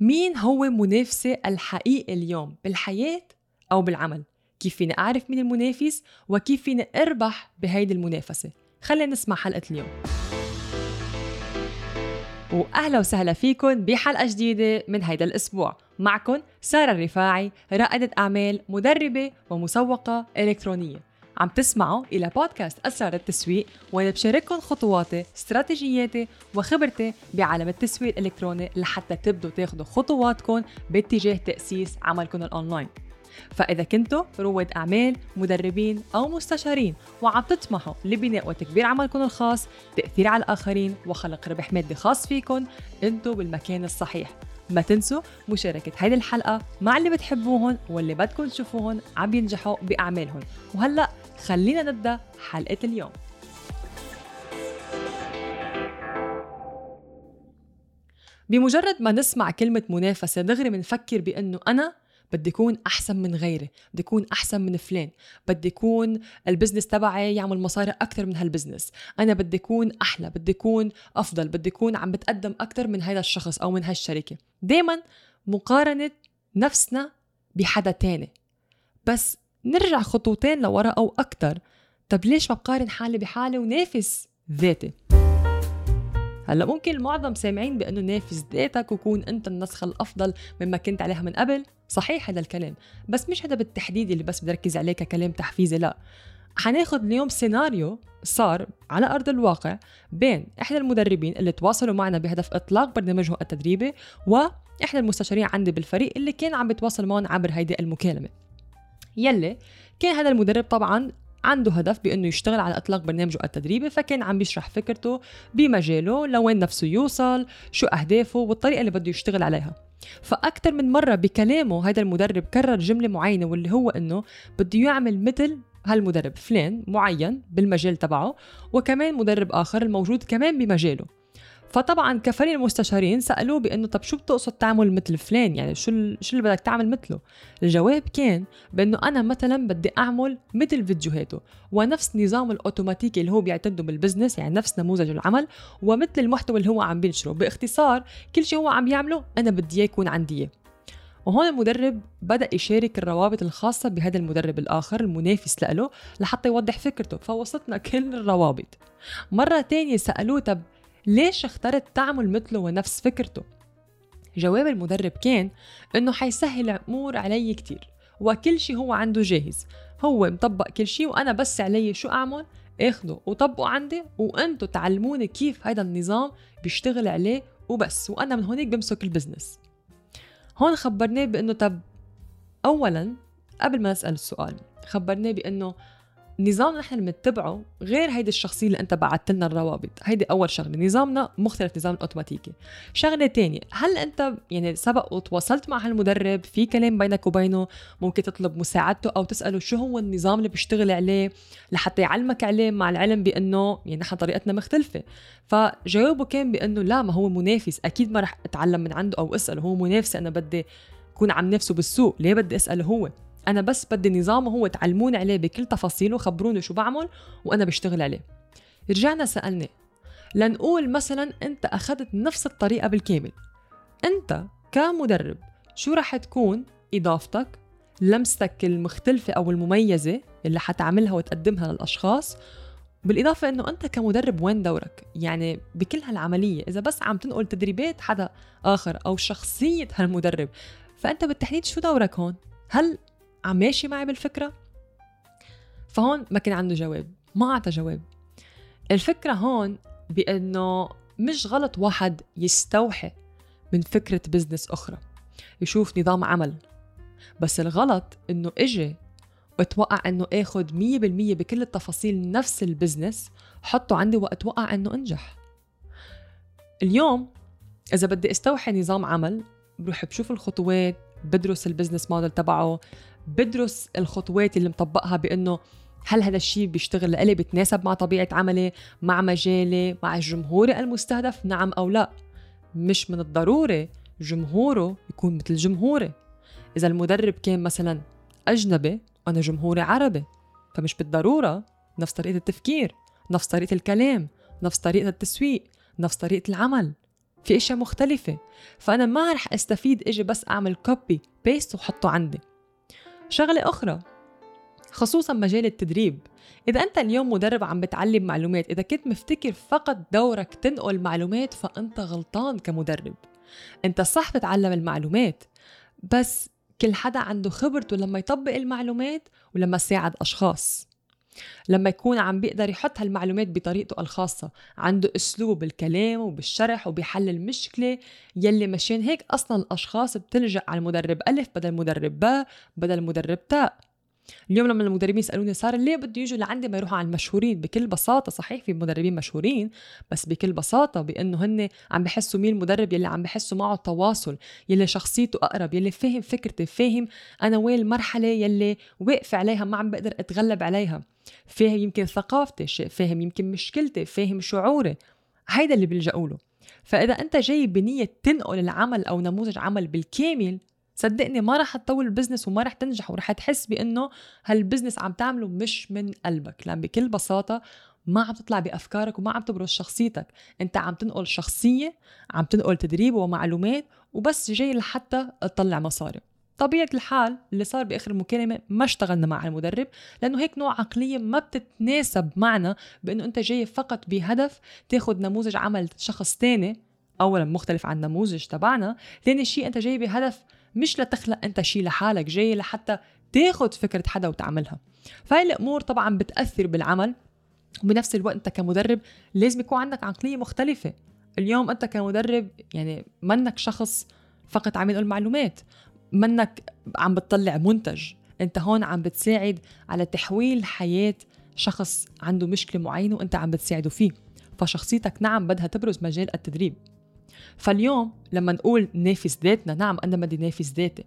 مين هو منافسي الحقيقي اليوم بالحياة أو بالعمل؟ كيف فيني أعرف مين المنافس وكيف فيني أربح بهيدي المنافسة؟ خلينا نسمع حلقة اليوم واهلا وسهلا فيكم بحلقة جديدة من هيدا الأسبوع معكم سارة الرفاعي رائدة أعمال مدربة ومسوقة إلكترونية عم تسمعوا إلى بودكاست أسرار التسويق وأنا بشارككم خطواتي استراتيجياتي وخبرتي بعالم التسويق الإلكتروني لحتى تبدوا تاخدوا خطواتكم باتجاه تأسيس عملكم الأونلاين. فإذا كنتوا رواد أعمال مدربين أو مستشارين وعم تطمحوا لبناء وتكبير عملكم الخاص تأثير على الآخرين وخلق ربح مادي خاص فيكم أنتوا بالمكان الصحيح. ما تنسوا مشاركة هيدي الحلقة مع اللي بتحبوهم واللي بدكم تشوفوهم عم ينجحوا بأعمالهم وهلأ خلينا نبدأ حلقة اليوم. بمجرد ما نسمع كلمة منافسة دغري بنفكر بأنه أنا بدي أكون أحسن من غيري بدي أكون أحسن من فلان بدي أكون ال business تبعي يعمل مصاري أكثر من هال business. أنا بدي أكون أحلى بدي أكون أفضل بدي أكون عم بتقدم أكثر من هذا الشخص أو من هالشركة. دايما مقارنة نفسنا بحدا تاني. بس نرجع خطوتين لورا أو أكثر طب ليش ما بقارن حالي بحالي ونافس ذاتي؟ هلا ممكن المعظم سامعين بأنه نافس ذاتك وكون أنت النسخة الأفضل مما كنت عليها من قبل. صحيح هذا الكلام بس مش هذا بالتحديد اللي بس بدي عليه ككلام تحفيزي لا. حناخد اليوم سيناريو صار على أرض الواقع بين إحدى المدربين اللي تواصلوا معنا بهدف إطلاق برنامجهم التدريبي وإحدى المستشارين عندي بالفريق اللي كان عم بيتواصل معهم عبر هيدي المكالمة. يلي كان هذا المدرب طبعا عنده هدف بأنه يشتغل على إطلاق برنامجه التدريبي فكان عم بيشرح فكرته بمجاله لوين نفسه يوصل شو أهدافه والطريقة اللي بده يشتغل عليها. فاكثر من مرة بكلامه هذا المدرب كرر جملة معينة واللي هو إنه بده يعمل مثل هالمدرب فلان معين بالمجال تبعه وكمان مدرب آخر الموجود كمان بمجاله. فطبعا كفريق المستشارين سألوه بأنه طب شو بتقصد تعمل مثل فلان؟ يعني شو شو اللي بدك تعمل مثله؟ الجواب كان بأنه أنا مثلا بدي أعمل مثل فيديوهاته ونفس نظام الاوتوماتيكي اللي هو بيعتمده بالبزنس يعني نفس نموذج العمل ومثل المحتوى اللي هو عم بينشره. باختصار كل شيء هو عم يعمله أنا بدي يكون عندي وهون المدرب بدأ يشارك الروابط الخاصة بهذا المدرب الآخر المنافس له لحتى يوضح فكرته. فوصلتنا كل الروابط. مرة تانية سألوه طب ليش اخترت تعمل مثله ونفس فكرته؟ جواب المدرب كان إنه حيسهل الأمور علي كتير وكل شيء هو عنده جاهز. هو مطبق كل شيء وأنا بس علي شو أعمل؟ آخده وطبقه عندي وانتو تعلموني كيف هذا النظام بيشتغل عليه وبس. وأنا من هونيك بمسك البزنس. هون خبرناه بإنه طب اولا قبل ما نسأل السؤال خبرناه بإنه نظامنا نحن بنتبعه غير هيدي الشخصية اللي انت بعثت لنا الروابط. هيدي أول شغلة. نظامنا مختلف نظام الأوتوماتيكي. شغلة تانية هل انت يعني سبق وتواصلت مع هالمدرب؟ في كلام بينك وبينه ممكن تطلب مساعدته أو تسأله شو هو النظام اللي بيشتغل عليه لحتى يعلمك عليه مع العلم بأنه يعني نحن طريقتنا مختلفة. فجوابه كان بأنه لا ما هو منافس. أكيد ما رح أتعلم من عنده أو أسأله. هو منافس أنا بدي كون عم نفسه بالسوق. ليه بدي أسأله هو؟ أنا بس بدي نظام هو تعلموني عليه بكل تفاصيله خبروني شو بعمل وأنا بشتغل عليه. رجعنا سألني لنقول مثلا أنت أخذت نفس الطريقة بالكامل. أنت كمدرب شو رح تكون إضافتك لمستك المختلفة أو المميزة اللي حتعملها وتقدمها للأشخاص؟ بالإضافة إنه أنت كمدرب وين دورك؟ يعني بكل هالعملية إذا بس عم تنقل تدريبات حدا آخر أو شخصية هالمدرب فأنت بالتحديد شو دورك هون؟ هل عم ماشي معي بالفكرة؟ فهون ما كان عنده جواب ما أعطى جواب. الفكرة هون بأنه مش غلط واحد يستوحي من فكرة business أخرى يشوف نظام عمل. بس الغلط إنه إجي واتوقع آخد مية بالمية بكل التفاصيل نفس ال business حطه عندي وأتوقع إنه أنجح. اليوم إذا بدي استوحي نظام عمل بروح بشوف الخطوات بدرس البزنس موديل تبعه بدرس الخطوات اللي مطبقها بأنه هل هذا الشيء بيشتغل لإلي بتناسب مع طبيعة عملي مع مجالي مع جمهوري المستهدف؟ نعم أو لا. مش من الضروري جمهوره يكون مثل جمهوري. إذا المدرب كان مثلا أجنبي وأنا جمهوري عربي فمش بالضرورة نفس طريقة التفكير نفس طريقة الكلام نفس طريقة التسويق نفس طريقة العمل. في إشياء مختلفة. فأنا ما رح أستفيد إجي بس أعمل copy paste وحطه عندي. شغلة أخرى خصوصا مجال التدريب. إذا أنت اليوم مدرب عم بتعلم معلومات إذا كنت مفتكر فقط دورك تنقل معلومات فأنت غلطان كمدرب. أنت صح تتعلم المعلومات بس كل حدا عنده خبرته لما يطبق المعلومات ولما يساعد أشخاص. لما يكون عم بيقدر يحط هالمعلومات بطريقته الخاصة عنده أسلوب بالكلام وبالشرح وبحل المشكلة يلي مشان هيك أصلا الأشخاص بتلجأ على المدرب ألف بدل مدرب باء بدل مدرب تاء اليوم لما المدربين يسألوني صار ليه بده يجوا لعندي ما يروحوا على المشهورين؟ بكل بساطة صحيح في مدربين مشهورين بس بكل بساطة بأنه هن عم بحسوا مين المدرب يلي عم بحسوا معه تواصل يلي شخصيته أقرب يلي فاهم فكرتي فاهم أنا وين المرحلة يلي واقف عليها ما عم بقدر أتغلب عليها. فاهم يمكن ثقافتي فاهم يمكن مشكلتي فاهم شعوري. هيدا اللي بيلجأوا له. فإذا أنت جاي بنية تنقل العمل أو نموذج عمل بالكامل صدقني ما رح تطول ال business وما رح تنجح ورح تحس بإنه هال business عم تعمله مش من قلبك لأن بكل بساطة ما عم تطلع بأفكارك وما عم تبرز شخصيتك. أنت عم تنقل شخصية عم تنقل تدريب ومعلومات وبس جاي لحتى تطلع مصاري. طبيعة الحال اللي صار بآخر المكالمة ما اشتغلنا مع المدرب لأنه هيك نوع عقلية ما بتتناسب معنا بأنه أنت جاي فقط بهدف تاخد نموذج عمل شخص تاني أولا مختلف عن نموذج تبعنا ثاني شيء أنت جاي بهدف مش لتخلق أنت شيء لحالك جاي لحتى تاخد فكرة حدا وتعملها. فهي الأمور طبعا بتأثر بالعمل وبنفس الوقت أنت كمدرب لازم يكون عندك عقلية مختلفة. اليوم أنت كمدرب يعني منك شخص فقط عم ينقل معلومات منك عم بتطلع منتج أنت هون عم بتساعد على تحويل حياة شخص عنده مشكلة معينة وأنت عم بتساعده فيه. فشخصيتك نعم بدها تبرز مجال التدريب. فاليوم لما نقول نافس ذاتنا نعم أنا بدي نافس ذاتي.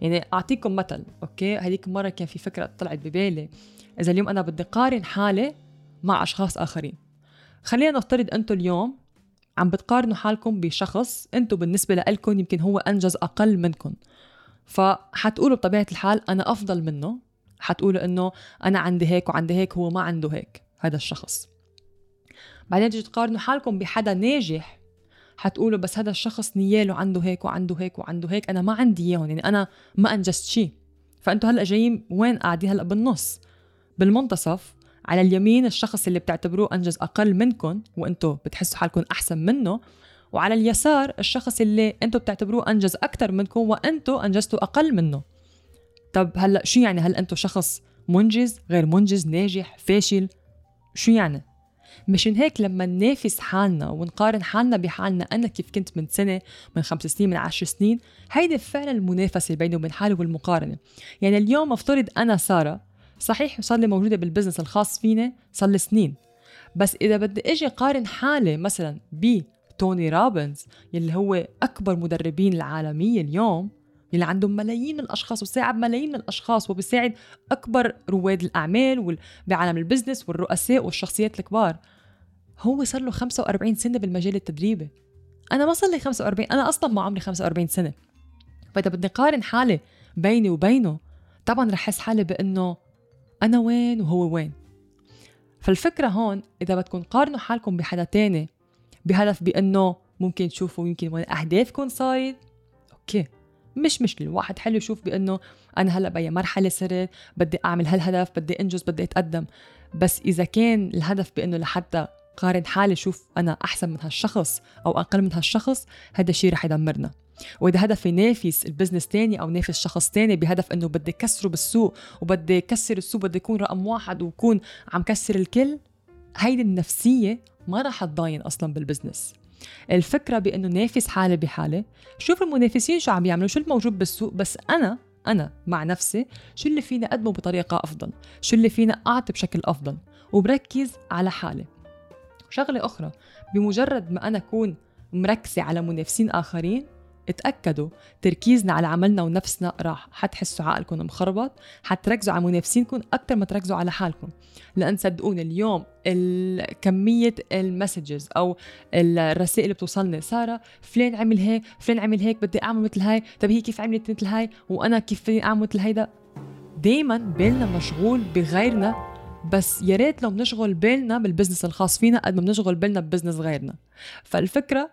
يعني أعطيكم مثل أوكي؟ هذيك المره كان في فكرة طلعت ببالي. إذا اليوم أنا بدي قارن حالي مع أشخاص آخرين. خلينا نفترض أنتم اليوم عم بتقارنوا حالكم بشخص أنتم بالنسبة لكم يمكن هو أنجز أقل منكم. فحتقولوا بطبيعة الحال أنا أفضل منه. حتقولوا إنه أنا عندي هيك وعندي هيك هو ما عنده هيك هذا الشخص. بعدين تيجي تقارنوا حالكم بحدا ناجح حتقولوا بس هذا الشخص نياله عنده هيك وعنده هيك وعنده هيك أنا ما عندي إياهم يعني أنا ما أنجزت شيء. فأنتوا هلأ جايين وين قاعدين هلأ بالنص؟ بالمنتصف على اليمين الشخص اللي بتعتبروه أنجز أقل منكم وأنتم بتحسوا حالكم أحسن منه وعلى اليسار الشخص اللي أنتم بتعتبروه أنجز أكثر منكم وأنتم أنجزتوا أقل منه. طب هلأ شو يعني هل أنتم شخص منجز غير منجز ناجح فاشل؟ شو يعني؟ مشان هيك لما ننافس حالنا ونقارن حالنا بحالنا أنا كيف كنت من سنة من خمس سنين من عشر سنين هيدي فعلا المنافسة بيني وبين حالي والمقارنة. يعني اليوم أفترض أنا سارة صحيح صار لي موجودة بال business الخاص فيني صار لي سنين. بس إذا بدي أجي قارن حالي مثلا ب توني رابنز يلي هو أكبر مدربين العالمية اليوم يلي عندهم ملايين الأشخاص وساعد ملايين الأشخاص وبيساعد أكبر رواد الأعمال بعالم ال business والرؤساء والشخصيات الكبار. هو صار له 45 سنة بالمجال التدريبي. أنا ما صار لي 45 أنا أصلا ما عمري 45 سنة. فإذا بدي قارن حالي بيني وبينه طبعا رح أحس حالي بإنه أنا وين وهو وين. فالفكرة هون إذا بدكم قارنوا حالكم بحدا تاني بهدف بإنه ممكن تشوفوا يمكن وين اهدافكم صارت okay. مش مشكلة. الواحد حلو يشوف بأنه أنا هلأ باي مرحلة صرت بدي أعمل هالهدف بدي أنجز بدي أتقدم. بس إذا كان الهدف بأنه لحتى قارن حالي شوف أنا أحسن من هالشخص أو أقل من هالشخص هذا الشيء رح يدمرنا. وإذا هدفي نافس ال business تاني أو نافس شخص تاني بهدف إنه بدي كسره بالسوق وبدي كسر السوق بدي يكون رقم واحد وكون عم كسر الكل هيدي النفسية ما رح تضاين أصلا بال business الفكرة بأنه نافس حالي بحالي. شوف المنافسين شو عم يعملوا شو الموجود بالسوق. بس أنا أنا مع نفسي شو اللي فينا أقدمه بطريقة أفضل؟ شو اللي فينا أعطي بشكل أفضل؟ وبركز على حالي. شغلة أخرى بمجرد ما أنا أكون مركزة على منافسين آخرين اتأكدوا تركيزنا على عملنا ونفسنا راح. حتحسوا عقلكم مخربط حتركزوا على منافسين أكثر ما تركزوا على حالكم. لأن صدقوني اليوم كمية المسجز أو الرسائل اللي بتوصلني سارة فلان عمل هيك فلان عمل هيك بدي أعمل مثل هاي. طب هي كيف عملت مثل هاي؟ وأنا كيف فيني أعمل مثل هيدا دايما بالنا مشغول بغيرنا. بس يا ريت لو بنشغل بالنا بال business الخاص فينا قد ما بنشغل بالنا ب business غيرنا. فالفكرة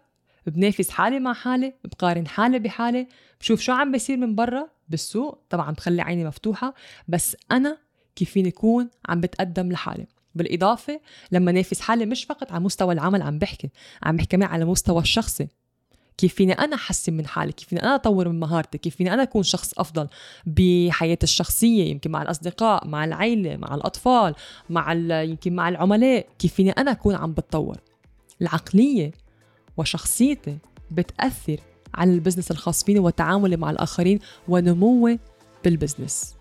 بنافس حالي مع حالي بقارن حالي بحالي بشوف شو عم بيصير من برا بالسوق. طبعا بخلي عيني مفتوحة بس أنا كيف فيني أكون عم بتقدم لحالي. بالإضافة لما نافس حالي مش فقط على مستوى العمل عم بحكي عم بحكي كمان على مستوى الشخصي. كيف فيني أنا أحسن من حالي؟ كيف فيني أنا أطور من مهارتي؟ كيف فيني أنا أكون شخص أفضل بحياتي الشخصية؟ يمكن مع الأصدقاء مع العيلة مع الأطفال مع يمكن مع العملاء. كيف فيني أنا أكون عم بتطور؟ العقلية وشخصيتي بتأثر على ال business الخاص فيني وتعاملي مع الآخرين ونموي بال business.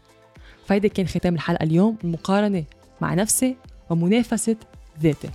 فهيدا كان ختام الحلقة اليوم المقارنه مع نفسي ومنافسة ذاتي.